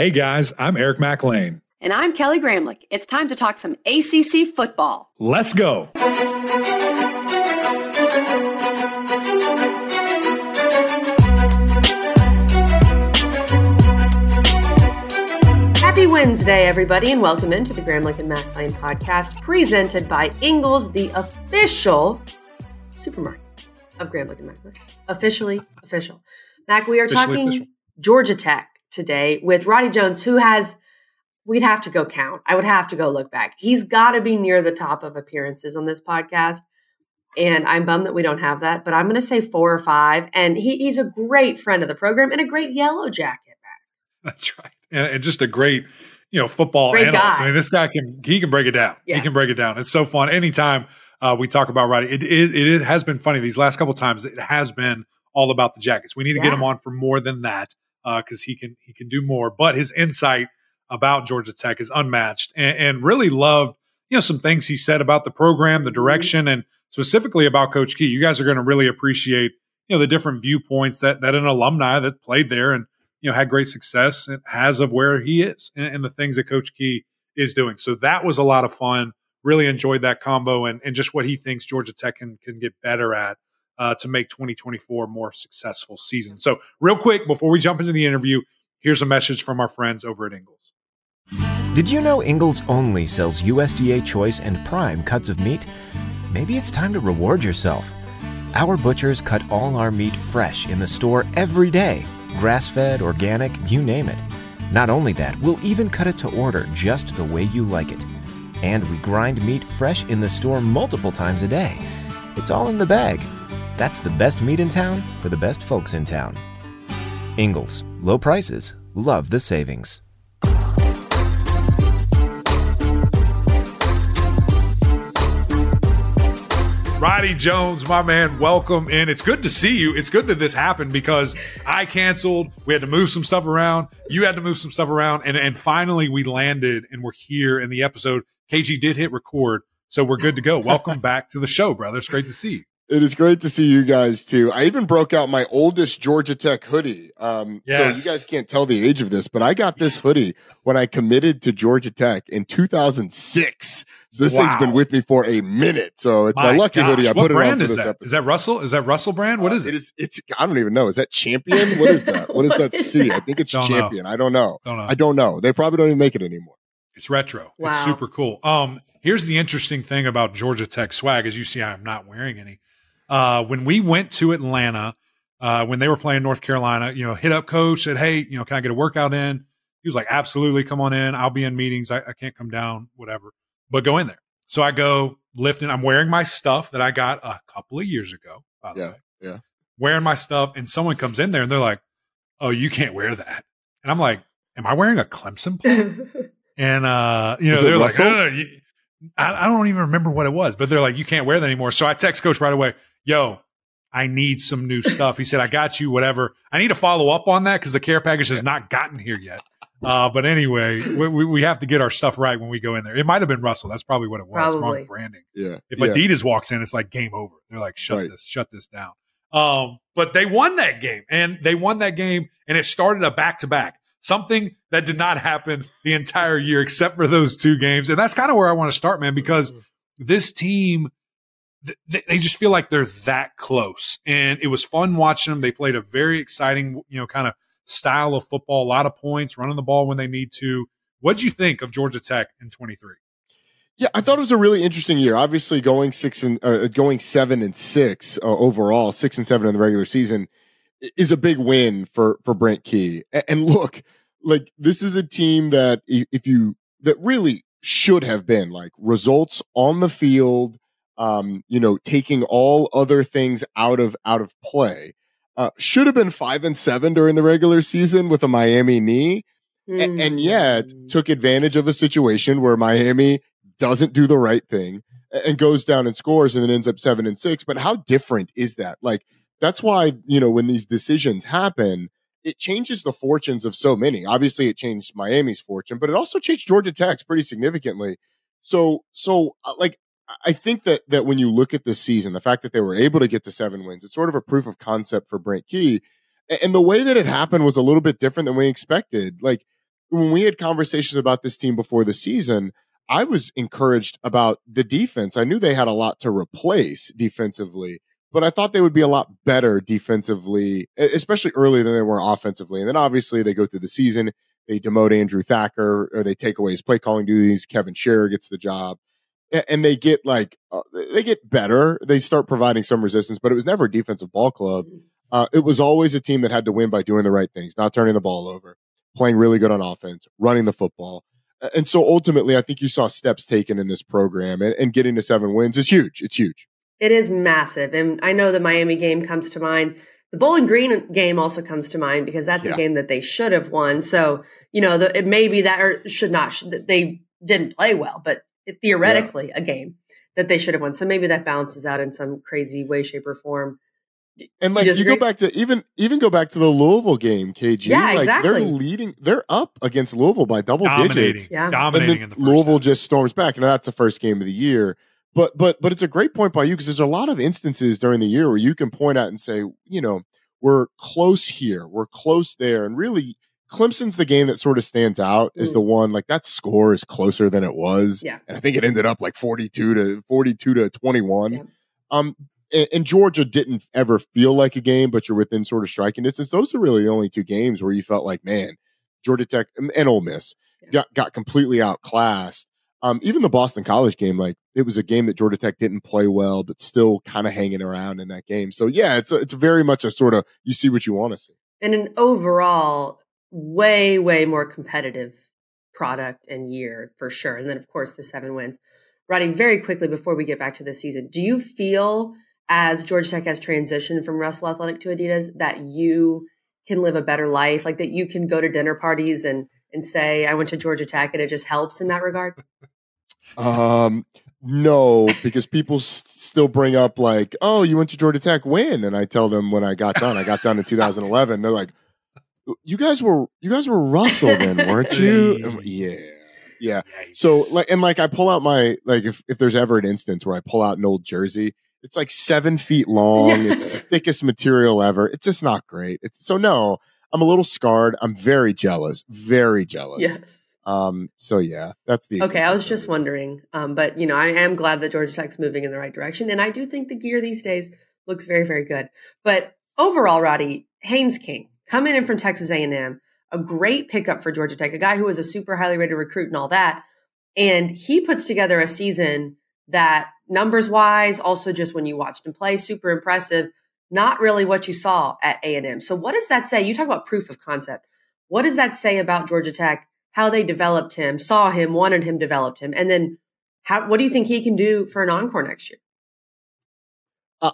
Hey guys, I'm Eric McLean. And I'm Kelly Gramlich. It's time to talk some ACC football. Let's go. Happy Wednesday, everybody, and welcome into the Gramlich and McLean podcast presented by Ingles, the official supermarket of Gramlich and McLean. Officially official. Mac, we are Officially talking official. Georgia Tech today with Roddy Jones, who has, we'd have to go count. I would have to go look back. He's got to be near the top of appearances on this podcast. And I'm bummed that we don't have that, but I'm going to say four or five. And he, he's a great friend of the program and a great yellow jacket. That's right. And, and just a great, you know, football Great analyst. guy. I mean, this guy can he can break it down. He can break it down. It's so fun. Anytime uh, we talk about Roddy, it, it, it has been funny these last couple times. It has been all about the Jackets. We need to get Yeah. him on for more than that Uh, because he can he can do more. But his insight about Georgia Tech is unmatched, and, and really loved you know some things he said about the program, the mm-hmm. direction, and specifically about Coach Key. You guys are going to really appreciate you know the different viewpoints that that an alumni that played there and you know had great success and has of where he is and, and the things that Coach Key is doing. So that was a lot of fun. Really enjoyed that combo and and just what he thinks Georgia Tech can can get better at. Uh, to make 2024 a more successful season. So, real quick, before we jump into the interview, here's a message from our friends over at Ingles. Did you know Ingles only sells USDA choice and prime cuts of meat? Maybe it's time to reward yourself. Our butchers cut all our meat fresh in the store every day grass fed, organic, you name it. Not only that, we'll even cut it to order just the way you like it. And we grind meat fresh in the store multiple times a day. It's all in the bag. That's the best meat in town for the best folks in town. Ingles, low prices, love the savings. Roddy Jones, my man, welcome in. It's good to see you. It's good that this happened because I canceled. We had to move some stuff around. You had to move some stuff around. And, and finally, we landed and we're here in the episode. KG did hit record. So we're good to go. Welcome back to the show, brother. It's great to see you. It is great to see you guys too. I even broke out my oldest Georgia Tech hoodie. Um, Yes. So you guys can't tell the age of this, but I got this hoodie when I committed to Georgia Tech in 2006. So this Wow. thing's been with me for a minute. So it's my, lucky gosh, hoodie. I what put it on brand for is this that? episode. Is that Russell? Is that Russell brand? What is Uh, it? It is. It's. I don't even know. Is that Champion? What is that? What is that C? I think it's Don't know. Champion. I don't know. Don't know. I don't know. They probably don't even make it anymore. It's retro. Wow. It's super cool. Um, here's the interesting thing about Georgia Tech swag. As you see, I'm not wearing any. Uh, when we went to Atlanta, uh, when they were playing North Carolina, you know, hit up coach, said, Hey, you know, can I get a workout in? He was like, Absolutely, come on in. I'll be in meetings. I, I can't come down, whatever. But go in there. So I go lifting. I'm wearing my stuff that I got a couple of years ago, by the Yeah, way. yeah. Wearing my stuff, and someone comes in there and they're like, Oh, you can't wear that. And I'm like, Am I wearing a Clemson plug? And uh, you know, they're like, Russell? no, no, no, you- I, I don't even remember what it was, but they're like, you can't wear that anymore. So I text coach right away, yo, I need some new stuff. He said, I got you, whatever. I need to follow up on that because the care package has not gotten here yet. Uh, but anyway, we, we, we have to get our stuff right when we go in there. It might have been Russell. That's probably what it was. Probably. Wrong branding. Yeah. If yeah. Adidas walks in, it's like game over. They're like, shut Right. this, shut this down. Um, but they won that game and they won that game and it started a back to back, something that did not happen the entire year except for those two games. And that's kind of where I want to start, man, because this team, th- th- they just feel like they're that close. And it was fun watching them. They played a very exciting, you know, kind of style of football, a lot of points, running the ball when they need to. What'd you think of Georgia Tech in 23? Yeah, I thought it was a really interesting year. Obviously, going six and uh, going seven and six uh, overall, six and seven in the regular season, is a big win for for Brent Key. And look, like this is a team that if you that really should have been like results on the field, um, you know, taking all other things out of out of play. Uh, should have been five and seven during the regular season with a Miami knee, a- and yet Mm. took advantage of a situation where Miami doesn't do the right thing and goes down and scores and then ends up seven and six. But how different is that? Like, that's why, you know, when these decisions happen, it changes the fortunes of so many. Obviously, it changed Miami's fortune, but it also changed Georgia Tech's pretty significantly. So, so uh, like, I- think that that when you look at this season, the fact that they were able to get to seven wins, it's sort of a proof of concept for Brent Key. And the way that it happened was a little bit different than we expected. Like when we had conversations about this team before the season, I was encouraged about the defense. I knew they had a lot to replace defensively, but I thought they would be a lot better defensively, especially earlier than they were offensively. And then obviously they go through the season, they demote Andrew Thacker or they take away his play calling duties. Kevin Sherrer gets the job and they get like, uh, they get better. They start providing some resistance, but it was never a defensive ball club. Mm-hmm. Uh, it was always a team that had to win by doing the right things, not turning the ball over, playing really good on offense, running the football. And so ultimately, I think you saw steps taken in this program and, and getting to seven wins is huge. It's huge. It is massive. And I know the Miami game comes to mind. The Bowling Green game also comes to mind because that's yeah. a game that they should have won. So, you know, the, it may be that or should not, should, they didn't play well, but theoretically yeah. a game that they should have won. So maybe that balances out in some crazy way, shape, or form. And like you, you go back to even even go back to the Louisville game, KG. Yeah, like exactly. They're leading. They're up against Louisville by double dominating, digits. Yeah, dominating. And Louisville half. just storms back, and that's the first game of the year. But but but it's a great point by you because there's a lot of instances during the year where you can point out and say, you know, we're close here, we're close there, and really Clemson's the game that sort of stands out is the one like that score is closer than it was. Yeah. And I think it ended up like 42 to 42 to 21. Yeah. Um and, and, Georgia didn't ever feel like a game, but you're within sort of striking distance. Those are really the only two games where you felt like, man, Georgia Tech and, and Ole Miss yeah. got, got completely outclassed. Um, even the Boston College game, like it was a game that Georgia Tech didn't play well, but still kind of hanging around in that game. So yeah, it's a, it's very much a sort of you see what you want to see. And an overall way way more competitive product and year for sure. And then of course the seven wins. Roddy, very quickly before we get back to the season, do you feel as Georgia Tech has transitioned from Russell Athletic to Adidas that you can live a better life, like that you can go to dinner parties and and say I went to Georgia Tech and it just helps in that regard? Um, no, because people still bring up like, "Oh, you went to Georgia Tech, when?" And I tell them when I got done. I got done in 2011. They're like, "You guys were you guys were Russell then, weren't you?" yeah. Yeah. Yikes. So like and like I pull out my like if, if there's ever an instance where I pull out an old jersey, it's like seven feet long. Yes. It's the thickest material ever. It's just not great. It's so no, I'm a little scarred. I'm very jealous. Very jealous. Yes. Um, so yeah, that's the okay. I was just wondering, um, but you know, I am glad that Georgia Tech's moving in the right direction, and I do think the gear these days looks very, very good. But overall, Roddy Haynes King coming in from Texas A&M, a great pickup for Georgia Tech, a guy who was a super highly rated recruit and all that, and he puts together a season that numbers wise, also just when you watched him play, super impressive. Not really what you saw at A&M. So what does that say? You talk about proof of concept. What does that say about Georgia Tech? How they developed him, saw him, wanted him, developed him, and then how? What do you think he can do for an encore next year?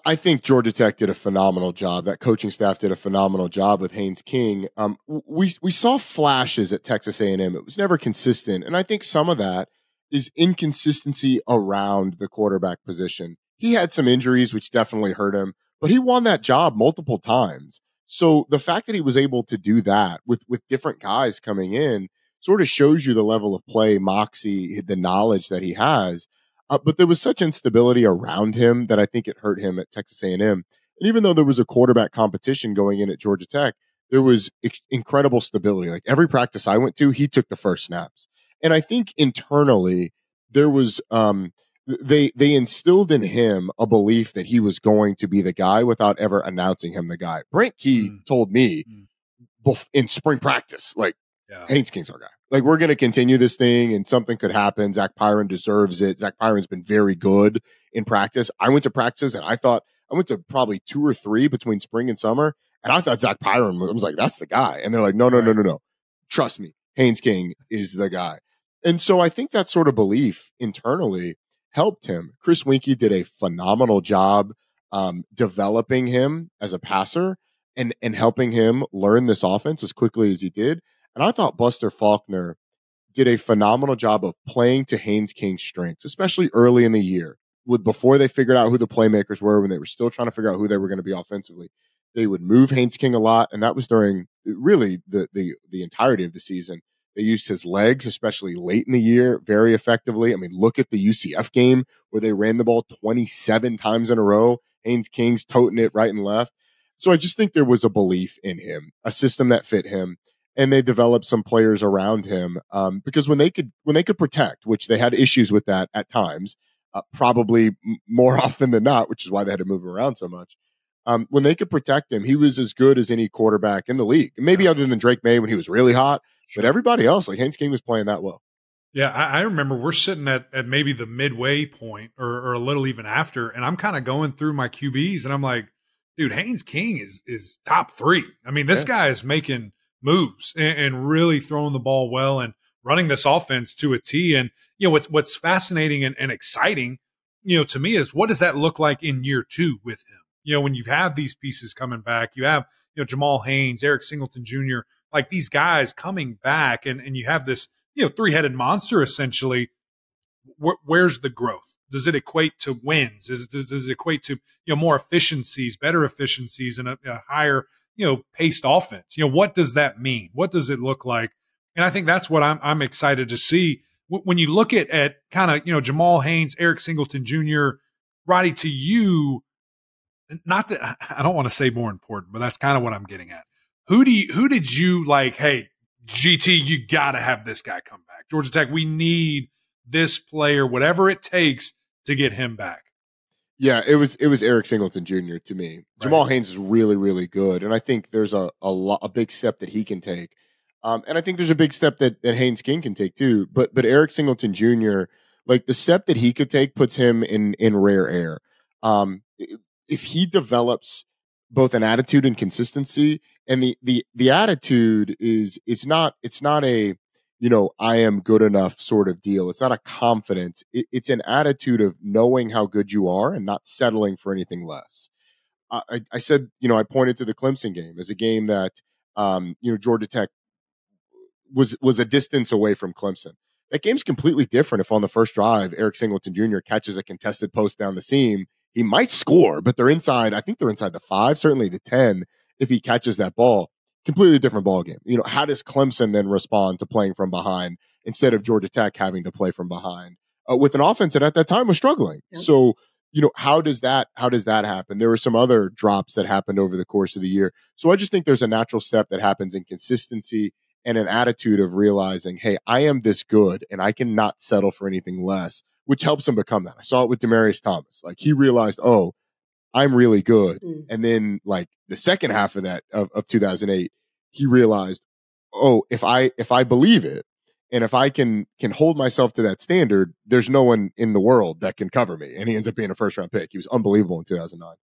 I think Georgia Tech did a phenomenal job. That coaching staff did a phenomenal job with Haynes King. Um, we we saw flashes at Texas A&M. It was never consistent, and I think some of that is inconsistency around the quarterback position. He had some injuries, which definitely hurt him, but he won that job multiple times. So the fact that he was able to do that with with different guys coming in sort of shows you the level of play, moxie, the knowledge that he has. Uh, but there was such instability around him that I think it hurt him at Texas A&M. And even though there was a quarterback competition going in at Georgia Tech, there was incredible stability. Like every practice I went to, he took the first snaps. And I think internally there was um, they they instilled in him a belief that he was going to be the guy without ever announcing him the guy. Brent Key mm. told me mm. in spring practice, like yeah. Haynes King's our guy. Like we're going to continue this thing, and something could happen. Zach Pyron deserves it. Zach Pyron's been very good in practice. I went to practice and I thought I went to probably two or three between spring and summer, and I thought Zach Pyron was, I was like, that's the guy. And they're like, no, no, no, no, no. Trust me, Haynes King is the guy. And so I think that sort of belief internally helped him. Chris Weinke did a phenomenal job um, developing him as a passer and and helping him learn this offense as quickly as he did. And I thought Buster Faulkner did a phenomenal job of playing to Haynes King's strengths, especially early in the year. With before they figured out who the playmakers were, when they were still trying to figure out who they were going to be offensively, they would move Haynes King a lot, and that was during really the the the entirety of the season. They used his legs, especially late in the year, very effectively. I mean, look at the UCF game where they ran the ball 27 times in a row. Haynes King's toting it right and left. So I just think there was a belief in him, a system that fit him. And they developed some players around him um, because when they could when they could protect, which they had issues with that at times, uh, probably m- more often than not, which is why they had to move him around so much. Um, when they could protect him, he was as good as any quarterback in the league. Maybe yeah. other than Drake Maye when he was really hot, sure. but everybody else, like Haynes King, was playing that well. Yeah, I, I, remember we're sitting at, at maybe the midway point or, or a little even after, and I'm kind of going through my QBs, and I'm like, dude, Haynes King is is top three. I mean, this yeah. guy is making moves and, and, really throwing the ball well and running this offense to a T. And you know what's what's fascinating and, and exciting, you know, to me is what does that look like in year two with him? You know, when you have these pieces coming back, you have you know Jamal Haynes, Eric Singleton Jr., like these guys coming back, and and you have this you know three headed monster essentially. Wh- where's the growth? Does it equate to wins? Is, does, does it equate to you know more efficiencies, better efficiencies, and a, a higher you know paced offense? You know what does that mean? What does it look like? And I think that's what I'm I'm excited to see when you look at at kind of you know Jamal Haynes, Eric Singleton Jr., Roddy. To you, not that I don't want to say more important, but that's kind of what I'm getting at. Who do you, who did you like? Hey, GT, you got to have this guy come back. Georgia Tech, we need this player, whatever it takes to get him back. Yeah, it was it was Eric Singleton Jr. to me. Right. Jamal Haynes is really really good, and I think there's a a, lo- a big step that he can take, um, and I think there's a big step that that Haynes King can take too. But but Eric Singleton Jr. like the step that he could take puts him in in rare air. Um, if he develops both an attitude and consistency and the the the attitude is it's not it's not a you know i am good enough sort of deal it's not a confidence it, it's an attitude of knowing how good you are and not settling for anything less I, I said you know i pointed to the clemson game as a game that um you know georgia tech was was a distance away from clemson that game's completely different if on the first drive eric singleton jr catches a contested post down the seam he might score, but they're inside. I think they're inside the five, certainly the 10 if he catches that ball. Completely different ball game. You know, how does Clemson then respond to playing from behind instead of Georgia Tech having to play from behind uh, with an offense that at that time was struggling? Yep. So, you know, how does that how does that happen? There were some other drops that happened over the course of the year. So I just think there's a natural step that happens in consistency and an attitude of realizing, hey, I am this good and I cannot settle for anything less which helps him become that. I saw it with Demaryius Thomas. Like he realized, oh, I'm really good. Mm. And then like the second half of that of, of 2008, he realized, oh, if I if I believe it and if I can can hold myself to that standard, there's no one in the world that can cover me. And he ends up being a first round pick. He was unbelievable in 2009.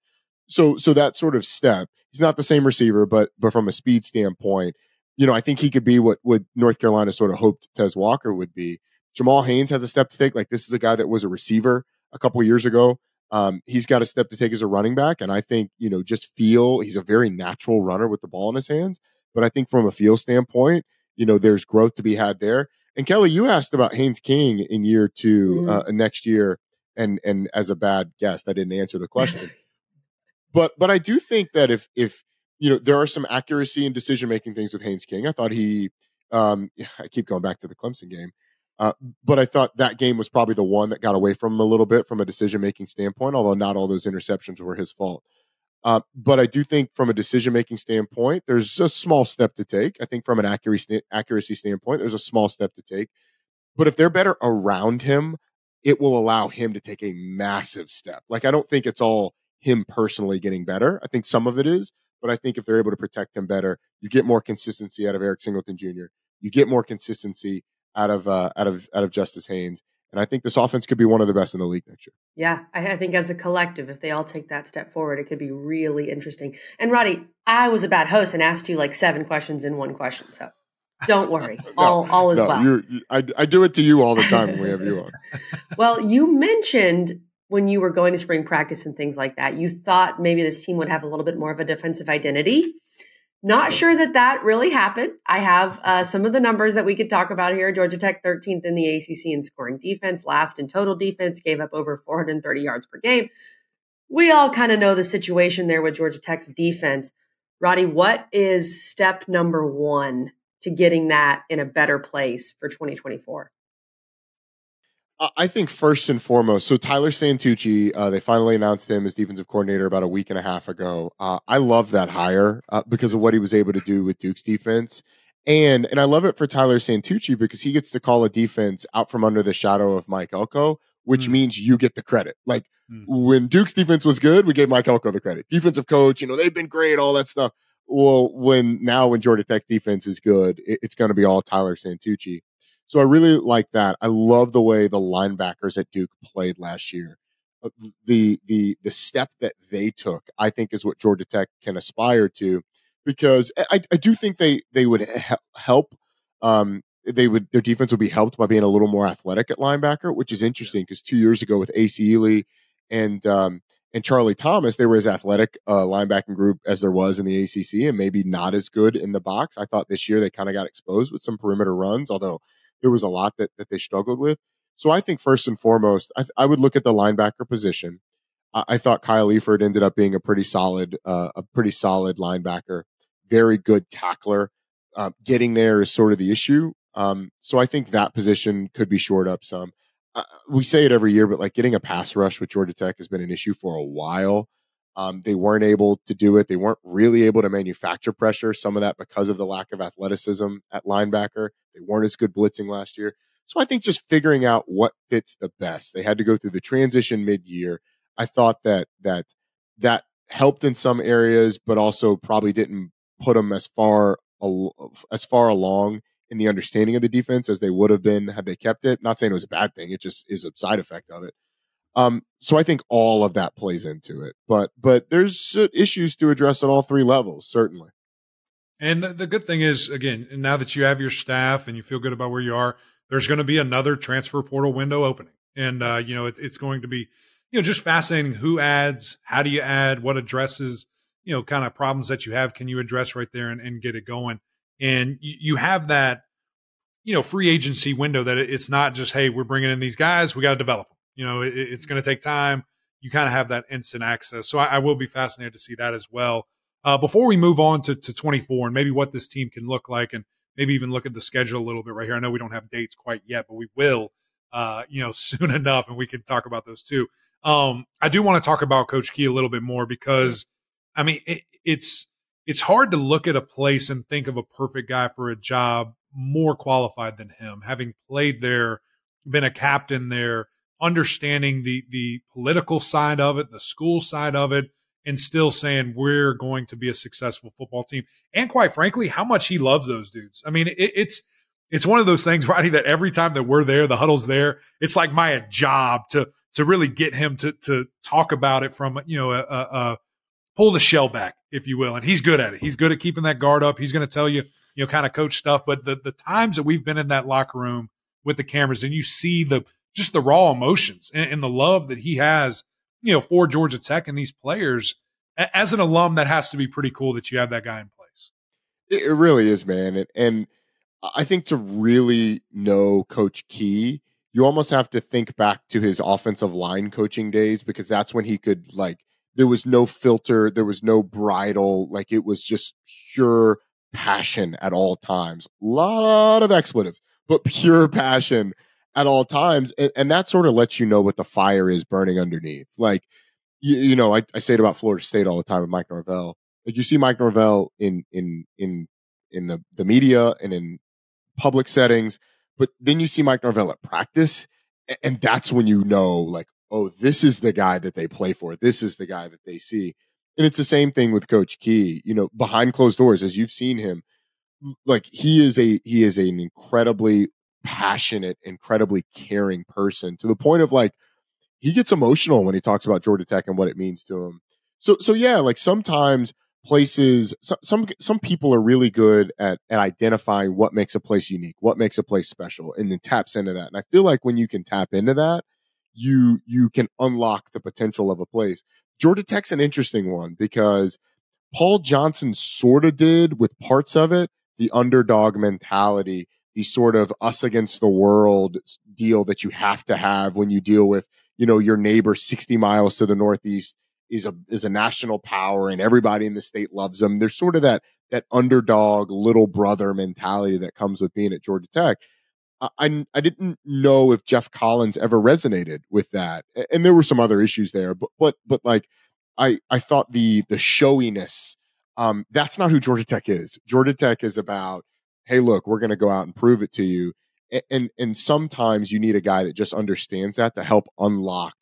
So so that sort of step, he's not the same receiver, but but from a speed standpoint, you know, I think he could be what what North Carolina sort of hoped Tez Walker would be. Jamal Haynes has a step to take. Like this is a guy that was a receiver a couple years ago. Um, he's got a step to take as a running back, and I think you know just feel he's a very natural runner with the ball in his hands. But I think from a feel standpoint, you know, there's growth to be had there. And Kelly, you asked about Haynes King in year 2 mm-hmm. uh, next year, and and as a bad guest, I didn't answer the question. but but I do think that if if you know there are some accuracy and decision making things with Haynes King. I thought he um, I keep going back to the Clemson game. Uh, but I thought that game was probably the one that got away from him a little bit from a decision making standpoint, although not all those interceptions were his fault. Uh, but I do think from a decision making standpoint, there's a small step to take. I think from an accuracy, accuracy standpoint, there's a small step to take. But if they're better around him, it will allow him to take a massive step. Like, I don't think it's all him personally getting better. I think some of it is, but I think if they're able to protect him better, you get more consistency out of Eric Singleton Jr., you get more consistency out of uh, out of out of Justice Haynes. And I think this offense could be one of the best in the league next year. Yeah, I, I, think as a collective, if they all take that step forward, it could be really interesting. And Roddy, I was a bad host and asked you like seven questions in one question, so don't worry, no, all all is no, well. You, I, I do it to you all the time when we have you on. well, you mentioned when you were going to spring practice and things like that, you thought maybe this team would have a little bit more of a defensive identity. Not sure that that really happened. I have uh, some of the numbers that we could talk about here. Georgia Tech 13th in the ACC in scoring defense, last in total defense, gave up over 430 yards per game. We all kind of know the situation there with Georgia Tech's defense. Roddy, what is step number one to getting that in a better place for 2024? I think first and foremost, so Tyler Santucci, uh, they finally announced him as defensive coordinator about a week and a half ago. Uh, I love that hire uh, because of what he was able to do with Duke's defense. And and I love it for Tyler Santucci because he gets to call a defense out from under the shadow of Mike Elko, which mm. means you get the credit. Like mm. when Duke's defense was good, we gave Mike Elko the credit. Defensive coach, you know, they've been great, all that stuff. Well, when now when Georgia Tech defense is good, it, it's going to be all Tyler Santucci. So I really like that. I love the way the linebackers at Duke played last year. Uh, the the the step that they took, I think, is what Georgia Tech can aspire to, because I, I do think they they would help. Um, they would their defense would be helped by being a little more athletic at linebacker, which is interesting because two years ago with Ace Ely and um, and Charlie Thomas, they were as athletic uh, linebacking group as there was in the ACC, and maybe not as good in the box. I thought this year they kind of got exposed with some perimeter runs, although there was a lot that, that they struggled with. So I think first and foremost, I, I would look at the linebacker position. I, I, thought Kyle Efford ended up being a pretty solid, uh, a pretty solid linebacker, very good tackler. Uh, getting there is sort of the issue. Um, so I think that position could be shored up some. Uh, we say it every year, but like getting a pass rush with Georgia Tech has been an issue for a while. Um, they weren't able to do it. They weren't really able to manufacture pressure. Some of that because of the lack of athleticism at linebacker. They weren't as good blitzing last year. So I think just figuring out what fits the best. They had to go through the transition mid-year. I thought that that that helped in some areas, but also probably didn't put them as far as far along in the understanding of the defense as they would have been had they kept it. Not saying it was a bad thing; it just is a side effect of it. Um, so I think all of that plays into it. But but there's uh, issues to address at all three levels, certainly. And the, the, good thing is, again, now that you have your staff and you feel good about where you are, there's going to be another transfer portal window opening, and uh, you know it, it's going to be you know just fascinating. Who adds? How do you add? What addresses? You know, kind of problems that you have can you address right there and, and get it going? And you, you have that you know free agency window that it's not just hey we're bringing in these guys we got to develop them you know, it, it's going to take time. You kind of have that instant access. So I, I, will be fascinated to see that as well. Uh, before we move on to, to 24 and maybe what this team can look like and maybe even look at the schedule a little bit right here. I know we don't have dates quite yet, but we will, uh, you know, soon enough, and we can talk about those too. Um, I do want to talk about Coach Key a little bit more because, I mean, it, it's it's hard to look at a place and think of a perfect guy for a job more qualified than him, having played there, been a captain there, understanding the the political side of it, the school side of it, and still saying we're going to be a successful football team. And quite frankly, how much he loves those dudes. I mean, it, it's it's one of those things, Rodney, that every time that we're there, the huddle's there. It's like my job to to really get him to to talk about it from you know a, a, a pull the shell back, if you will. And he's good at it. He's good at keeping that guard up. He's going to tell you, you know, kind of coach stuff. But the the times that we've been in that locker room with the cameras and you see the just the raw emotions and, and, the love that he has, you know, for Georgia Tech and these players. As an alum, that has to be pretty cool that you have that guy in place. It, really is, man. And, and I think to really know Coach Key, you almost have to think back to his offensive line coaching days because that's when he could like there was no filter, there was no bridle, like it was just pure passion at all times. A lot of expletives, but pure passion at all times. And, and, that sort of lets you know what the fire is burning underneath. Like, you, you know, I, I say it about Florida State all the time with Mike Norvell. Like you see Mike Norvell in, in, in, in the, the media and in public settings, but then you see Mike Norvell at practice. And that's when you know, like, oh, this is the guy that they play for. This is the guy that they see. And it's the same thing with Coach Key, you know, behind closed doors, as you've seen him, like he is a he is an incredibly passionate, incredibly caring person to the point of like he gets emotional when he talks about Georgia Tech and what it means to him. So so yeah, like sometimes places some some, some people are really good at at identifying what makes a place unique, what makes a place special and then taps into that. And I feel like when you can tap into that, you you can unlock the potential of a place. Georgia Tech's an interesting one because Paul Johnson sort of did with parts of it, the underdog mentality the sort of us against the world deal that you have to have when you deal with, you know, your neighbor 60 miles to the northeast is a is a national power and everybody in the state loves them. There's sort of that that underdog little brother mentality that comes with being at Georgia Tech. I, I didn't know if Geoff Collins ever resonated with that, and there were some other issues there, but but but like I I thought the the showiness um, that's not who Georgia Tech is. Georgia Tech is about hey, look, we're going to go out and prove it to you. And, and and sometimes you need a guy that just understands that to help unlock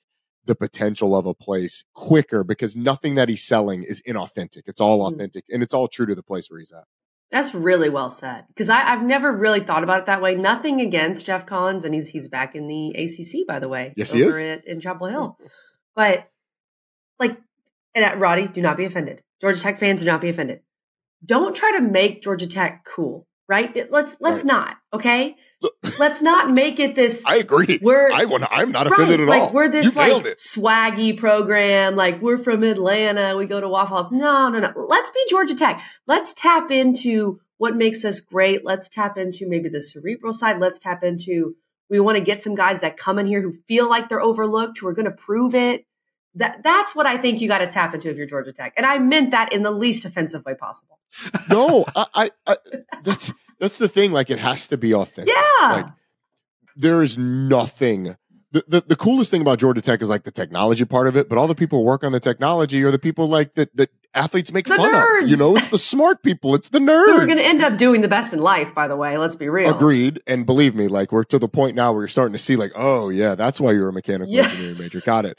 the potential of a place quicker because nothing that he's selling is inauthentic. It's all Mm. authentic and it's all true to the place where he's at. That's really well said. Because I've never really thought about it that way. Nothing against Geoff Collins, and he's he's back in the ACC, by the way. Yes, he is. At, in Chapel Hill. But like, and at Roddy, do not be offended. Georgia Tech fans, do not be offended. Don't try to make Georgia Tech cool, right? Let's let's Right. not. Okay, let's not make it this. I agree. We're- I want, I'm not Right, offended at like all. we're this you like swaggy program, like we're from Atlanta, we go to Waffle House. No, no, no. Let's be Georgia Tech. Let's tap into what makes us great. Let's tap into maybe the cerebral side. Let's tap into we want to get some guys that come in here who feel like they're overlooked, who are going to prove it. That that's what I think you got to tap into if you're Georgia Tech, and I meant that in the least offensive way possible. no, I, I, I, that's that's the thing. Like it has to be authentic. Yeah, Like there is nothing. The, the, the coolest thing about Georgia Tech is like the technology part of it, but all the people who work on the technology are the people like that that athletes make The fun nerds. of. You know, it's the smart people, it's the who nerds. are going to end up doing the best in life. By the way, let's be real. Agreed. And believe me, like we're to the point now where you're starting to see, like, oh yeah, that's why you're a mechanical Yes. engineering major. Got it.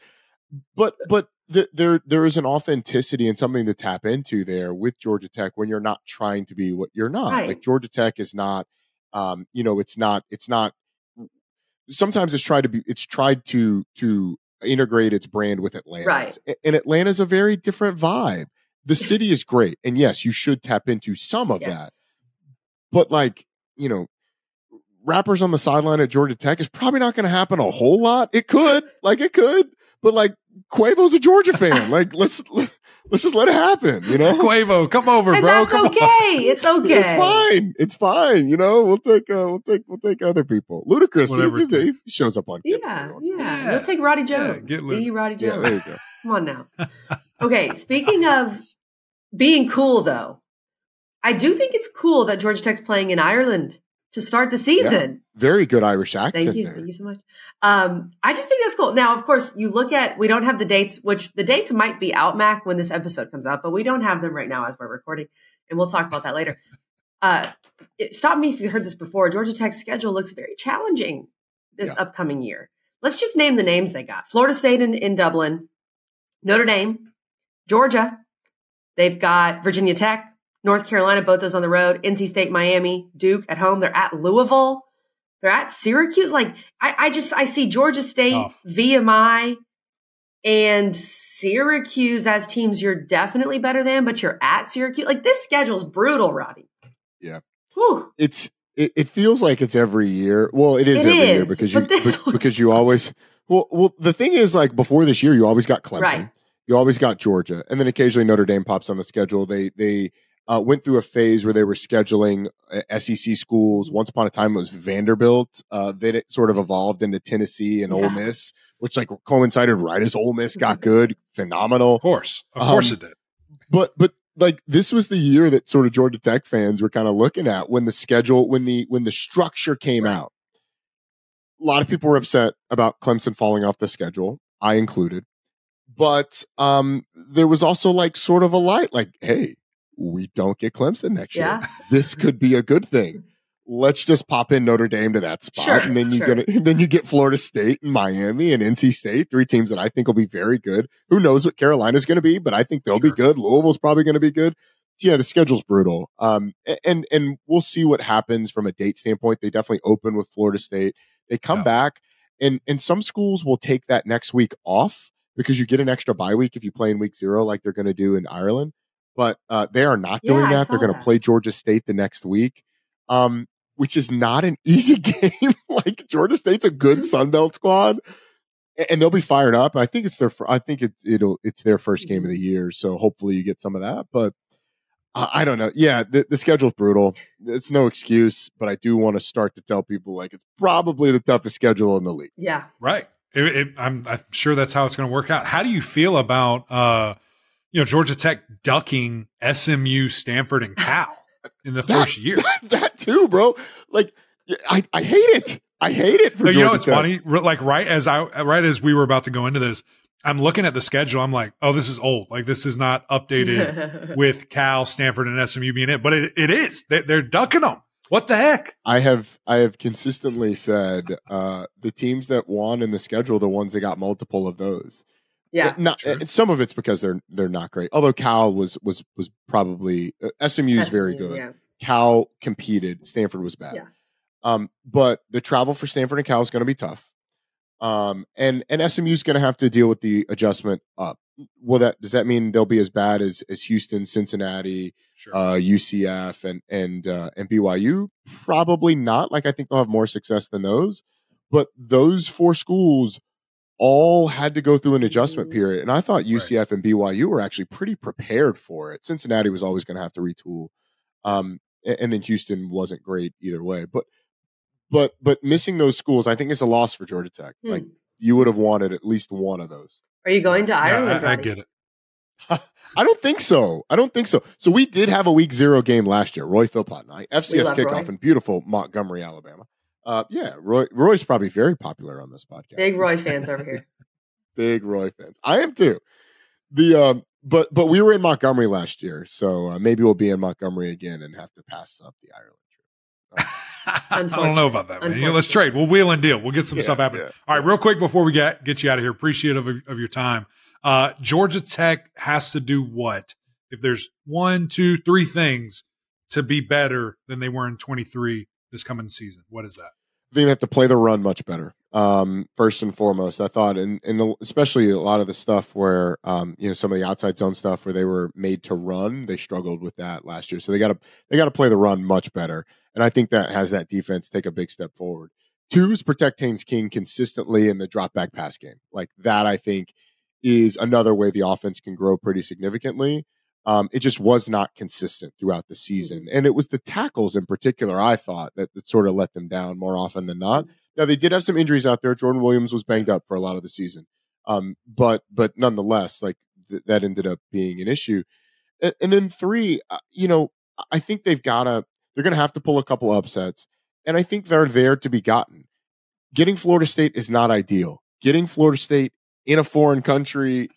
But but th- there there is an authenticity and something to tap into there with Georgia Tech when you're not trying to be what you're not. Right. Like Georgia Tech is not, um, you know, it's not it's not. Sometimes it's tried to be it's tried to to integrate its brand with Atlanta. Right. And Atlanta's a very different vibe. The city is great, and yes, you should tap into some of that but like you know rappers on the sideline at georgia tech is probably not going to happen a whole lot it could like it could but like quavo's a georgia fan like let's let's just let it happen you know Quavo, come over, and bro. that's come on. okay. It's okay. it's fine it's fine you know we'll take uh we'll take we'll take other people Ludacris Whatever he, he shows up on Yeah, every once in a while. yeah. Yeah. We'll take Roddy Yeah, get the Luke. Roddy yeah there you go Come on now. Okay, speaking of being cool, though, I do think it's cool that Georgia Tech's playing in Ireland to start the season. very good irish accent Thank you. there Thank you so much. Um, I just think that's cool. Now, of course, you look at, we don't have the dates, which the dates might be out, Mac, when this episode comes out, but we don't have them right now as we're recording. And we'll talk about that later. Uh, it, stop me if you heard this before. Georgia Tech's schedule looks very challenging this Yeah. upcoming year. Let's just name the names they got Florida State in, in Dublin, Notre Dame, Georgia. They've got Virginia Tech, North Carolina, both those on the road, NC State, Miami, Duke at home. They're at Louisville. They're at Syracuse. Like I, I just I see Georgia State, Tough. VMI, and Syracuse as teams you're definitely better than, but you're at Syracuse. Like this schedule's brutal, Roddy. Yeah. Whew. it's it, it feels like it's every year. Well, it is It every year because you but this be- because you always well well the thing is like before this year you always got Clemson, Right. you always got Georgia, and then occasionally Notre Dame pops on the schedule. They they uh, went through a phase where they were scheduling uh, SEC schools. Once upon a time it was Vanderbilt. Uh, then it sort of evolved into Tennessee and Ole Miss, which like coincided right as Ole Miss got good, phenomenal Of course, of Um, course it did. but but like this was the year that sort of Georgia Tech fans were kind of looking at when the schedule when the when the structure came Right. out. A lot of people were upset about Clemson falling off the schedule, I included. But um there was also like sort of a light like hey, we don't get Clemson next year. This could be a good thing. Let's just pop in Notre Dame to that spot, Sure, and then you sure. get then you get Florida State and Miami and NC State, three teams that I think will be very good. Who knows what Carolina's going to be, but I think they'll be good. Louisville's probably going to be good. So, yeah, the schedule's brutal. Um, and and we'll see what happens from a date standpoint. They definitely open with Florida State. They come Yeah. back, and and some schools will take that next week off because you get an extra bye week if you play in week zero, like they're going to do in Ireland. But uh, they are not doing I that. They're going to play Georgia State the next week. Um, which is not an easy game. like Georgia State's a good Mhm. Sun Belt squad, and they'll be fired up. I think it's their. I think it, it'll. It's their 1st game of Mm-hmm. the year, so hopefully you get some of that. But I, I don't know. Yeah, the, the schedule's brutal. It's no excuse, but I do want to start to tell people like it's probably the toughest schedule in the league. Yeah. Right. It, it, I'm, I'm sure that's how it's going to work out. How do you feel about, uh, you know, Georgia Tech ducking SMU, Stanford, and Cal in the That- first year? that too, bro. Like I, I hate it. I hate it. For No, you know Tech. funny? Like right as I right as we were about to go into this, I'm looking at the schedule. I'm like, oh, this is old. Like this is not updated with Cal, Stanford, and SMU being it, but it, it is. They, they're ducking them. What the heck? I have I have consistently said uh, the teams that won in the schedule, the ones that got multiple of those. Yeah, Uh, not, True. and some of it's because they're they're not great. Although Cal was was was probably uh, SMU is very good. Yeah. Cal competed. Stanford was bad. Yeah. Um, but the travel for Stanford and Cal is going to be tough. Um, and and SMU is going to have to deal with the adjustment up. Well, that does that mean they'll be as bad as as Houston, Cincinnati, Sure. uh, UCF, and and uh, and BYU? Probably not. Like I think they'll have more success than those. But those four schools all had to go through an adjustment period, and I thought UCF and BYU were actually pretty prepared for it. Cincinnati was always going to have to retool, um, a- and then Houston wasn't great either way. But but but missing those schools, I think, is a loss for Georgia Tech. Hmm. Like you would have wanted at least one of those. Are you going to Yeah, Ireland? I, I get it. I don't think so. I don't think so. So we did have a week zero game last year. Roy Philpott and I, FCS kickoff Roy. in beautiful Montgomery, Alabama. Uh, yeah, Roy. Roy's probably very popular on this podcast. Big Roy fans over here. Big Roy fans. I am too. The um, but but we were in Montgomery last year, so uh, maybe we'll be in Montgomery again and have to pass up the Ireland trip. I don't know about that, man. Yeah, let's Unfortunate. trade. We'll wheel and deal. We'll get some Yeah, stuff happening. yeah. All right, real quick before we get get you out of here, appreciative of, of your time. Uh, Georgia Tech has to do what if there's one, two, three things to be better than they were in 23 this coming season? What is that? they have to play the run much better. Um, first and foremost, I thought, and, and especially a lot of the stuff where, um, you know, some of the outside zone stuff where they were made to run, they struggled with that last year. So they got to they got to play the run much better, and I think that has that defense take a big step forward. Two is protect Haynes King consistently in the drop back pass game, like that. I think is another way the offense can grow pretty significantly. Um, it just was not consistent throughout the season. And it was the tackles in particular, I thought, that, that sort of let them down more often than not. Now, they did have some injuries out there. Jordan Williams was banged up for a lot of the season. Um, but but nonetheless, like th- that ended up being an issue. And, and then three, uh, you know, I think they've got to, they're going to have to pull a couple upsets. And I think they're there to be gotten. Getting Florida State is not ideal. Getting Florida State in a foreign country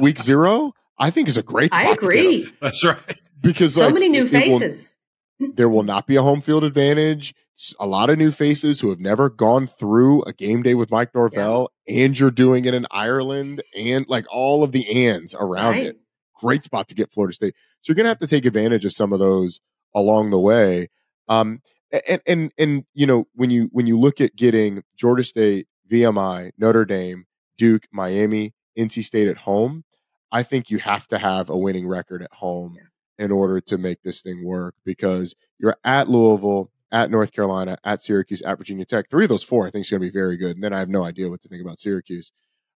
week zero, I think is a great spot I to get 'em. agree. That's right. because So like, many new it- it will- faces. there will not be a home field advantage. A lot of new faces who have never gone through a game day with Mike Norvell, and you're doing it in Ireland, and like all of the ands around Right. it. Great spot to get Florida State. So you're gonna have to take advantage of some of those along the way. Um, and and and you know when you when you look at getting Georgia State, VMI, Notre Dame, Duke, Miami, NC State at home, I think you have to have a winning record at home Yeah. in order to make this thing work because you're at Louisville, at North Carolina, at Syracuse, at Virginia Tech. Three of those four, I think, is going to be very good. And then I have no idea what to think about Syracuse.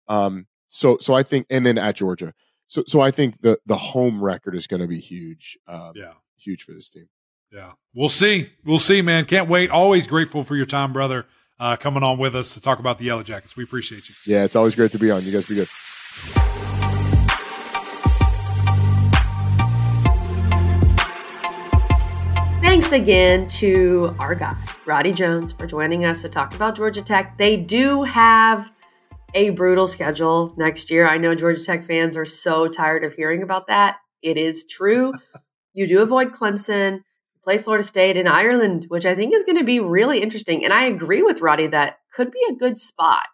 Um, so, so I think, and then at Georgia. So, so I think the the home record is going to be huge, um, Yeah. huge for this team. Yeah. We'll see. We'll see, man. Can't wait. Always grateful for your time, brother, uh, coming on with us to talk about the Yellow Jackets. We appreciate you. Yeah, it's always great to be on. You guys be good. Thanks again to our guy, Roddy Jones, for joining us to talk about Georgia Tech. They do have a brutal schedule next year. I know Georgia Tech fans are so tired of hearing about that. It is true. you do avoid Clemson, play Florida State and Ireland, which I think is going to be really interesting. And I agree with Roddy that could be a good spot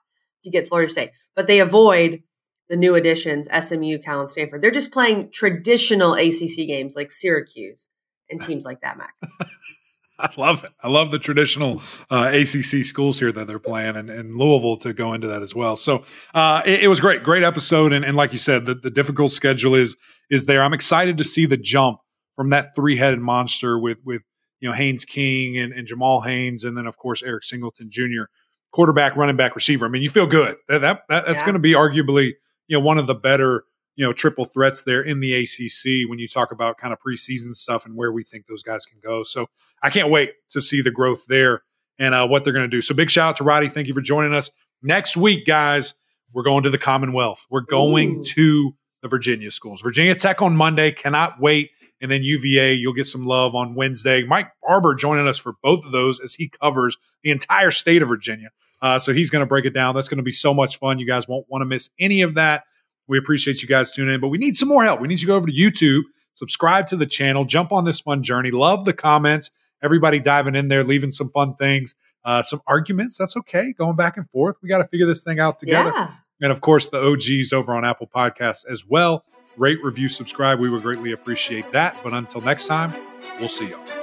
to get Florida State, but they avoid the new additions, SMU, Cal, and Stanford. They're just playing traditional ACC games like Syracuse and teams like that, Mac. I love it. I love the traditional uh, ACC schools here that they're playing, and, and Louisville to go into that as well. So uh, it, it was great, great episode, and, and like you said, the, the difficult schedule is is there. I'm excited to see the jump from that three headed monster with with you know Haynes King and, and Jamal Haynes, and then of course Eric Singleton Jr. quarterback, running back, receiver. I mean, you feel good. That, that, that that's Yeah. going to be arguably you know one of the better you know triple threats there in the ACC when you talk about kind of preseason stuff and where we think those guys can go. So I can't wait to see the growth there and uh, what they're going to do. So big shout out to Roddy. Thank you for joining us. Next week, guys, we're going to the Commonwealth. We're going Ooh. to the Virginia schools. Virginia Tech on Monday. Cannot wait. And then UVA, you'll get some love on Wednesday. Mike Barber joining us for both of those as he covers the entire state of Virginia. Uh, so he's going to break it down. That's going to be so much fun. You guys won't want to miss any of that. We appreciate you guys tuning in, but we need some more help. We need you to go over to YouTube, subscribe to the channel, jump on this fun journey. Love the comments Everybody diving in there, leaving some fun things, uh, some arguments. That's okay. Going back and forth. We got to figure this thing out together. Yeah. And of course, the OGs over on Apple Podcasts as well. Rate, review, subscribe. We would greatly appreciate that. But until next time, we'll see y'all.